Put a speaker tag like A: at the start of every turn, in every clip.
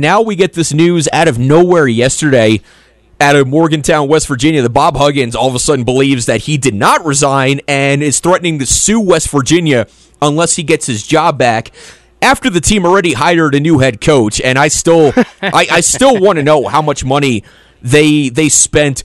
A: Now we get this news out of nowhere yesterday out of Morgantown, West Virginia, that Bob Huggins all of a sudden believes that he did not resign and is threatening to sue West Virginia unless he gets his job back. After the team already hired a new head coach, and I still, I, I still want to know how much money they they spent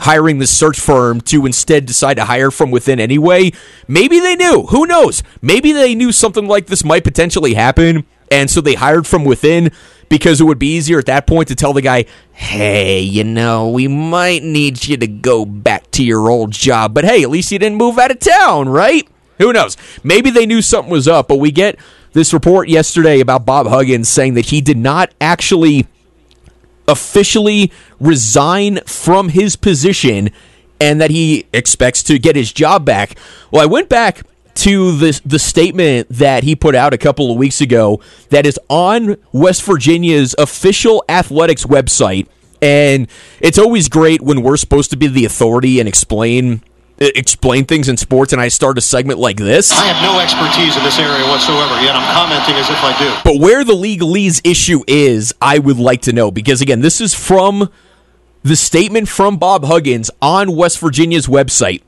A: hiring the search firm to instead decide to hire from within anyway. Maybe they knew. Who knows? Maybe they knew something like this might potentially happen, and so they hired from within because it would be easier at that point to tell the guy, hey, you know, we might need you to go back to your old job. But hey, at least you didn't move out of town, right? Who knows? Maybe they knew something was up, but we get this report yesterday about Bob Huggins saying that he did not actually officially resign from his position and that he expects to get his job back. Well, I went back to the the statement that he put out a couple of weeks ago that is on West Virginia's official athletics website and it's always great when we're supposed to be the authority and explain explain things in sports and I start a segment like this.
B: I have no expertise in this area whatsoever, yet I'm commenting as if I do.
A: But where the legalese issue is, I would like to know because again, this is from the statement from Bob Huggins on West Virginia's website.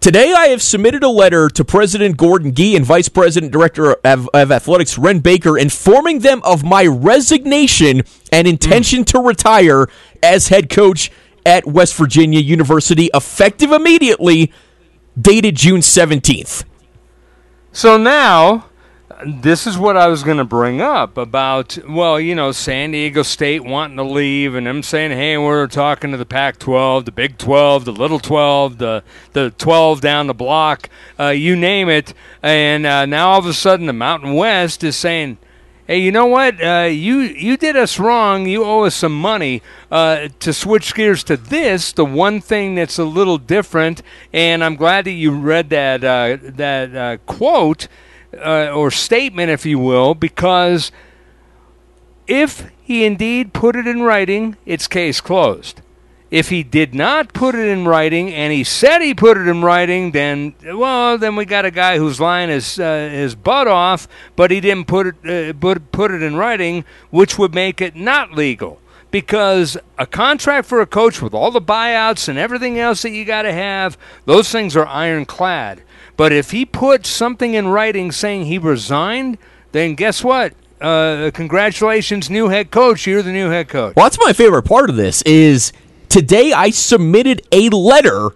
A: Today, I have submitted a letter to President Gordon Gee and Vice President Director of, of Athletics Wren Baker informing them of my resignation and intention mm. to retire as head coach at West Virginia University, effective immediately, dated June 17th.
C: So now this is what I was going to bring up about, well, you know, San Diego State wanting to leave and I'm saying, hey, we're talking to the Pac 12, the Big 12, the Little 12, the, the 12 down the block, uh, you name it. And uh, now all of a sudden the Mountain West is saying, hey, you know what? Uh, you you did us wrong. You owe us some money. Uh, to switch gears to this, the one thing that's a little different, and I'm glad that you read that uh, that uh, quote uh, or statement, if you will, because if he indeed put it in writing, it's case closed. If he did not put it in writing and he said he put it in writing, then well, then we got a guy who's lying his uh, his butt off, but he didn't put it uh, put put it in writing, which would make it not legal. Because a contract for a coach with all the buyouts and everything else that you got to have, those things are ironclad. But if he put something in writing saying he resigned, then guess what? Uh, congratulations, new head coach. You're the new head coach.
A: Well, that's my favorite part of this. Is today I submitted a letter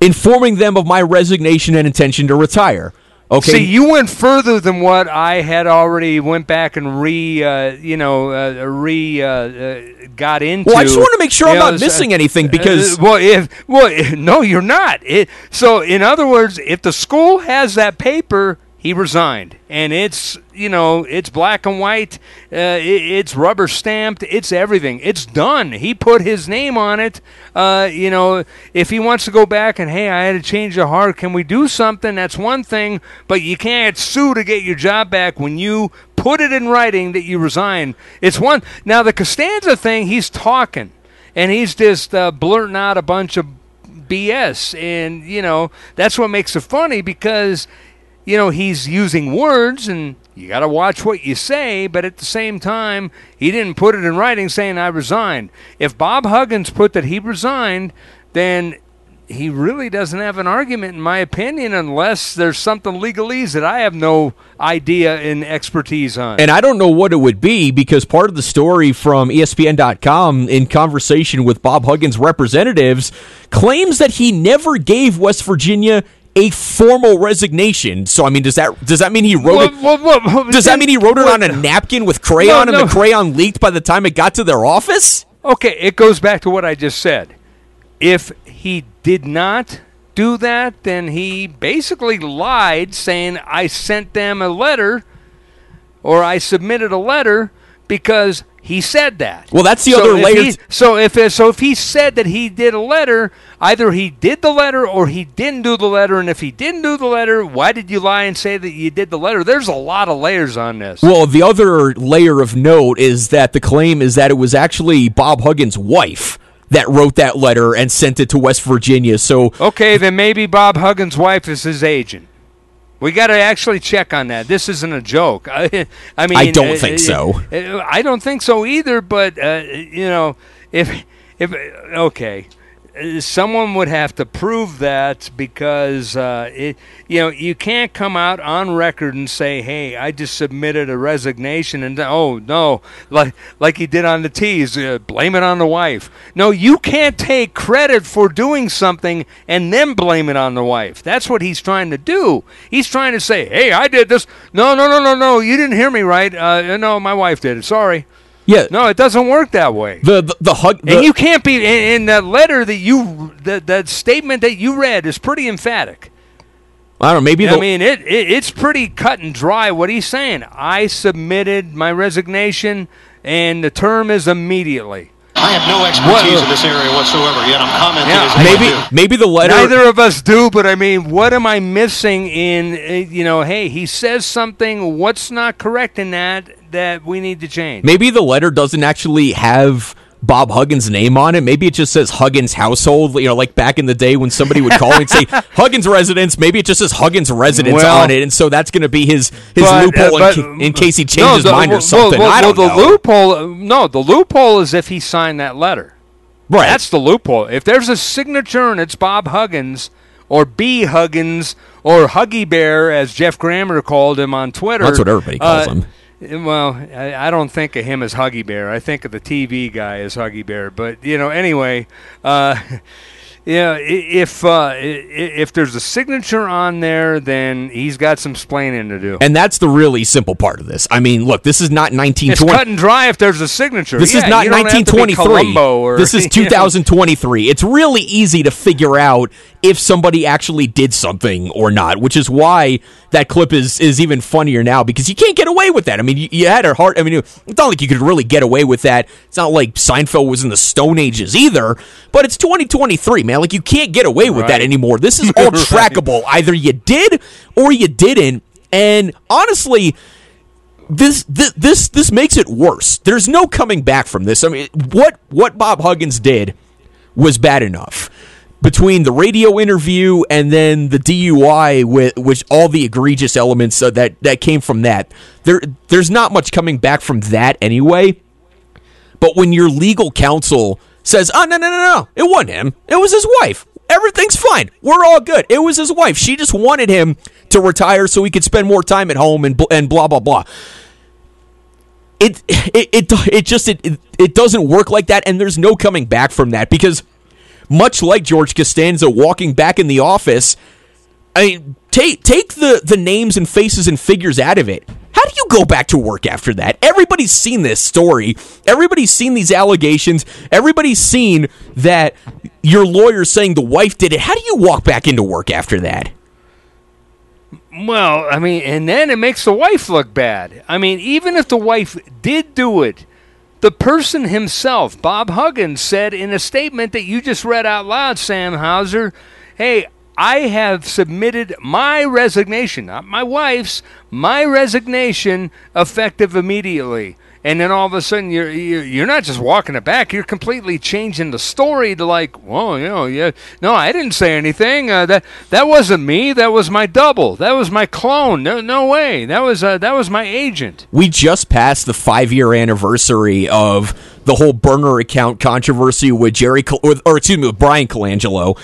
A: informing them of my resignation and intention to retire. Okay.
C: See, you went further than what I had already went back and re, uh, you know, uh, re uh, uh got into.
A: Well, I just want to make sure you I'm know, not missing anything uh, because.
C: well, if well, no, you're not. It, so, in other words, if the school has that paper, he resigned, and it's you know it's black and white, uh, it, it's rubber stamped, it's everything, it's done. He put his name on it. Uh, you know, if he wants to go back and hey, I had to change the heart, can we do something? That's one thing, but you can't sue to get your job back when you put it in writing that you resign. It's one. Now the Costanza thing, he's talking, and he's just uh, blurting out a bunch of BS, and you know that's what makes it funny because you know, he's using words and you got to watch what you say, but at the same time, he didn't put it in writing saying, I resigned. If Bob Huggins put that he resigned, then he really doesn't have an argument, in my opinion, unless there's something legalese that I have no idea and expertise on.
A: And I don't know what it would be because part of the story from ESPN.com in conversation with Bob Huggins' representatives claims that he never gave West Virginia a formal resignation. So I mean, does that does that mean he wrote it? does that mean he wrote it on a napkin with crayon, no, no. and the crayon leaked by the time it got to their office?
C: Okay, it goes back to what I just said. If he did not do that, then he basically lied, saying I sent them a letter or I submitted a letter because he said that.
A: Well, that's the so other layer.
C: So if so, if he said that he did a letter, either he did the letter or he didn't do the letter. And if he didn't do the letter, why did you lie and say that you did the letter? There's a lot of layers on this.
A: Well, the other layer of note is that the claim is that it was actually Bob Huggins' wife that wrote that letter and sent it to West Virginia. So
C: okay, then maybe Bob Huggins' wife is his agent. We got to actually check on that. This isn't a joke. I, I mean,
A: I don't
C: uh,
A: think
C: uh,
A: so.
C: uh, I don't think so either. But uh, you know, if if okay, uh, someone would have to prove that because uh, it, you know you can't come out on record and say, "Hey, I just submitted a resignation," and oh no, like like he did on the tease, uh, blame it on the wife. No, you can't take credit for doing something and then blame it on the wife. That's what he's trying to do. He's trying to say, "Hey, I did this." No, no, no, no, no. You didn't hear me right. Uh, no, my wife did it. Sorry.
A: Yeah.
C: No, it doesn't work that way.
A: The the, the hug. The,
C: And you can't be in, in that letter that you that that statement that you read is pretty emphatic.
A: I don't know. Maybe
C: I mean, it, it it's pretty cut and dry what he's saying. I submitted my resignation, and the term is immediately.
B: I have no expertise in this area whatsoever, yet I'm commenting
C: Yeah,
B: as if
A: maybe
B: do.
A: maybe the letter.
C: Neither of us do, but I mean, what am I missing in? uh, You know, hey, he says something. What's not correct in that that we need to change?
A: Maybe the letter doesn't actually have Bob Huggins' name on it. Maybe it just says Huggins household. You know, like back in the day when somebody would call and say Huggins residence. Maybe it just says Huggins residence
C: Well-
A: on it, and so that's going to be his his
C: But, uh,
A: loophole
C: but-
A: in, in case he
C: No,
A: changes his
C: the-
A: mind or something.
C: well,
A: I don't
C: well,
A: know.
C: the loophole. No, the loophole is if he signed that letter.
A: right.
C: That's the loophole. If there's a signature and it's Bob Huggins or B Huggins or Huggy Bear, as Jeff Grammer called him on Twitter.
A: That's what everybody calls
C: uh,
A: him.
C: Well, I, I don't think of him as Huggy Bear. I think of the TV guy as Huggy Bear. But you know, anyway, uh, yeah. If uh, if there's a signature on there, then he's got some splaining to do.
A: And that's the really simple part of this. I mean, look, this is not 1920.
C: It's
A: 1920.
C: cut and dry if there's a signature.
A: This
C: Yeah,
A: is not
C: you don't have to be
A: 1923.
C: Or,
A: this is
C: you know.
A: 2023. It's really easy to figure out if somebody actually did something or not, which is why that clip is is even funnier now because you can't get away with that. I mean, you, you had a hard. I mean, it's not like you could really get away with that. It's not like Seinfeld was in the Stone Ages either. But it's 2023, man. Like you can't get away with that anymore. This is all trackable. Either you did or you didn't. And honestly, this, this this this makes it worse. There's no coming back from this. I mean, what what Bob Huggins did was bad enough. Between the radio interview and then the DUI, with which all the egregious elements uh, that that came from that, there there's not much coming back from that anyway. But when your legal counsel says, "Oh no no no no, it wasn't him. It was his wife. Everything's fine. We're all good. It was his wife. She just wanted him to retire so he could spend more time at home and and blah blah blah." It it it, it just it, it doesn't work like that, and there's no coming back from that because much like George Costanza walking back in the office, I mean, take take the the names and faces and figures out of it. How do you go back to work after that? Everybody's seen this story. Everybody's seen these allegations. Everybody's seen that your lawyer's saying the wife did it. How do you walk back into work after that?
C: Well, I mean, and then it makes the wife look bad. I mean, even if the wife did do it, the person himself, Bob Huggins, said in a statement that you just read out loud, Sam Hauser, hey, I have submitted my resignation, not my wife's, my resignation effective immediately. And then all of a sudden, you're you're not just walking it back; you're completely changing the story to like, well, you know, yeah, no, I didn't say anything. Uh, that that wasn't me. That was my double. That was my clone. No, no way. That was uh, that was my agent.
A: We just passed the five year anniversary of the whole burner account controversy with Jerry, Col- or, or excuse me, with Brian Colangelo.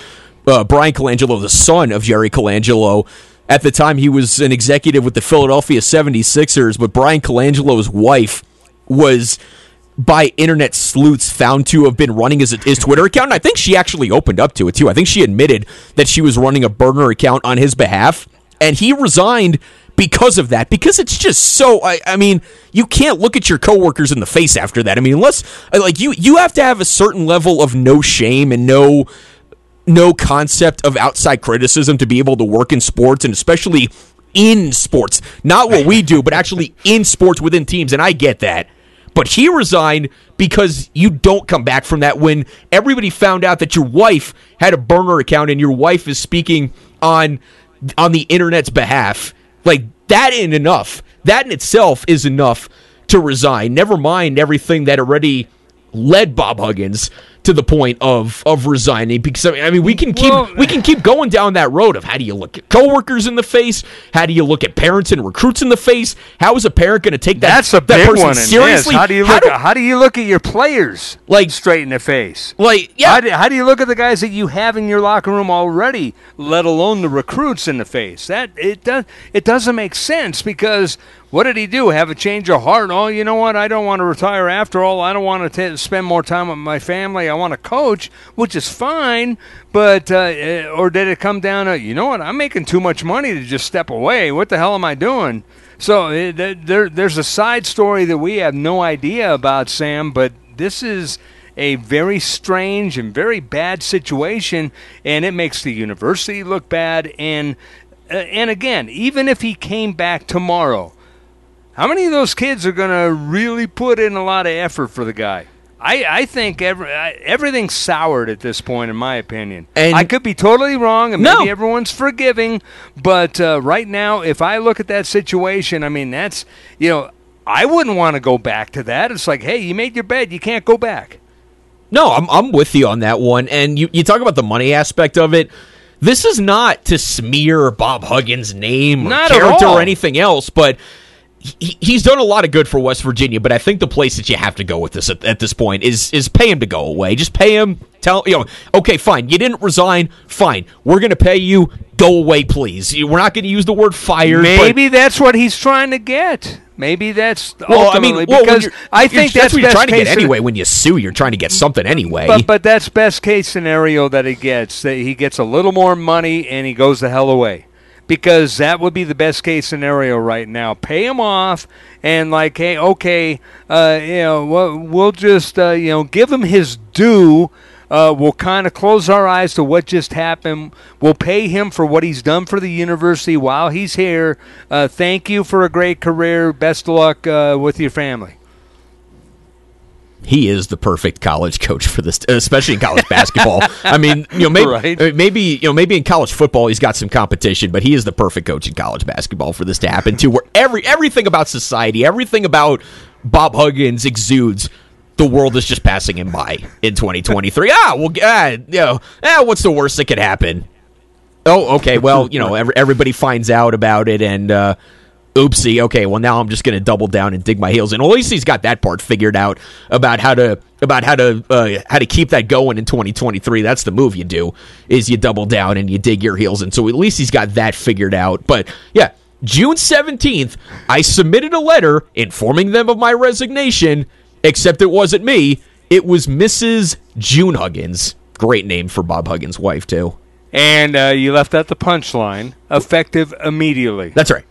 A: Uh, Brian Colangelo, the son of Jerry Colangelo. At the time, he was an executive with the Philadelphia 76ers, but Brian Colangelo's wife was by internet sleuths found to have been running his, his Twitter account. And I think she actually opened up to it too. I think she admitted that she was running a burner account on his behalf, and he resigned because of that. Because it's just so. I, I mean, you can't look at your coworkers in the face after that. I mean, unless like you you have to have a certain level of no shame and no no concept of outside criticism to be able to work in sports and especially in sports. Not what we do, but actually in sports within teams. And I get that. But he resigned because you don't come back from that when everybody found out that your wife had a burner account and your wife is speaking on on the internet's behalf. Like that in enough. That in itself is enough to resign. Never mind everything that already led Bob Huggins to the point of of resigning because I mean we can keep
C: Well-
A: we can keep going down that road of how do you look at coworkers in the face? How do you look at parents and recruits in the face? How is a parent going to take that
C: That's a
A: that
C: big
A: person
C: one.
A: Seriously?
C: How do you
A: How
C: look?
A: do-
C: at, how do you look at your players
A: Like-
C: straight in the face?
A: like yeah,
C: How do, how do you look at the guys that you have in your locker room already, let alone the recruits in the face? That it does it doesn't make sense because what did he do? Have a change of heart? Oh, you know what? I don't want to retire after all. I don't want to t- spend more time with my family. I want to coach, which is fine. But uh, eh, or did it come down to you know what? I'm making too much money to just step away. What the hell am I doing? So eh, there, there's a side story that we have no idea about, Sam. But this is a very strange and very bad situation, and it makes the university look bad. And uh, and again, even if he came back tomorrow, how many of those kids are going to really put in a lot of effort for the guy? I, I think every, I- everything's soured at this point, in my opinion.
A: And-
C: I could be totally wrong, and
A: No.
C: maybe everyone's forgiving, but uh, right now, if I look at that situation, I mean, that's, you know, I wouldn't want to go back to that. It's like, hey, you made your bed, you can't go back.
A: No, I'm I'm with you on that one. And you, you talk about the money aspect of it. This is not to smear Bob Huggins' name or
C: Not
A: character or anything else, but he, he's done a lot of good for West Virginia. But I think the place that you have to go with this at, at this point is is pay him to go away. Just pay him. Tell you know, okay, fine. You didn't resign. Fine, we're going to pay you. Go away, please. We're not going to use the word fired. but-
C: Maybe that's what he's trying to get. Maybe that's
A: well, I mean, well,
C: because I think
A: that's,
C: that's,
A: what you're trying to get anyway. When you sue, you're trying to get something anyway.
C: But but that's best case scenario that he gets. That he gets a little more money and he goes the hell away. Because that would be the best case scenario right now. Pay him off and like, hey, okay, uh, you know, we'll, just uh, you know give him his due. Uh, we'll kind of close our eyes to what just happened. We'll pay him for what he's done for the university while he's here. Uh, thank you for a great career. Best of luck uh, with your family.
A: He is the perfect college coach for this, especially in college basketball. I mean, you know, maybe
C: Right.
A: uh, maybe you know, maybe in college football he's got some competition, but he is the perfect coach in college basketball for this to happen to. Where every everything about society, everything about Bob Huggins exudes. The world is just passing him by in 2023. ah, well, ah, you know, ah, what's the worst that could happen? Oh, okay. Well, you know, every, everybody finds out about it, and uh, oopsie. Okay, well now I'm just going to double down and dig my heels in. Well, at least he's got that part figured out about how to about how to uh, how to keep that going in 2023. That's the move you do is you double down and you dig your heels in. So at least he's got that figured out. But yeah. June 17th, I submitted a letter informing them of my resignation, except it wasn't me. It was Mrs. June Huggins. Great name for Bob Huggins' wife, too.
C: And uh, you left out the punchline, effective immediately.
A: That's right.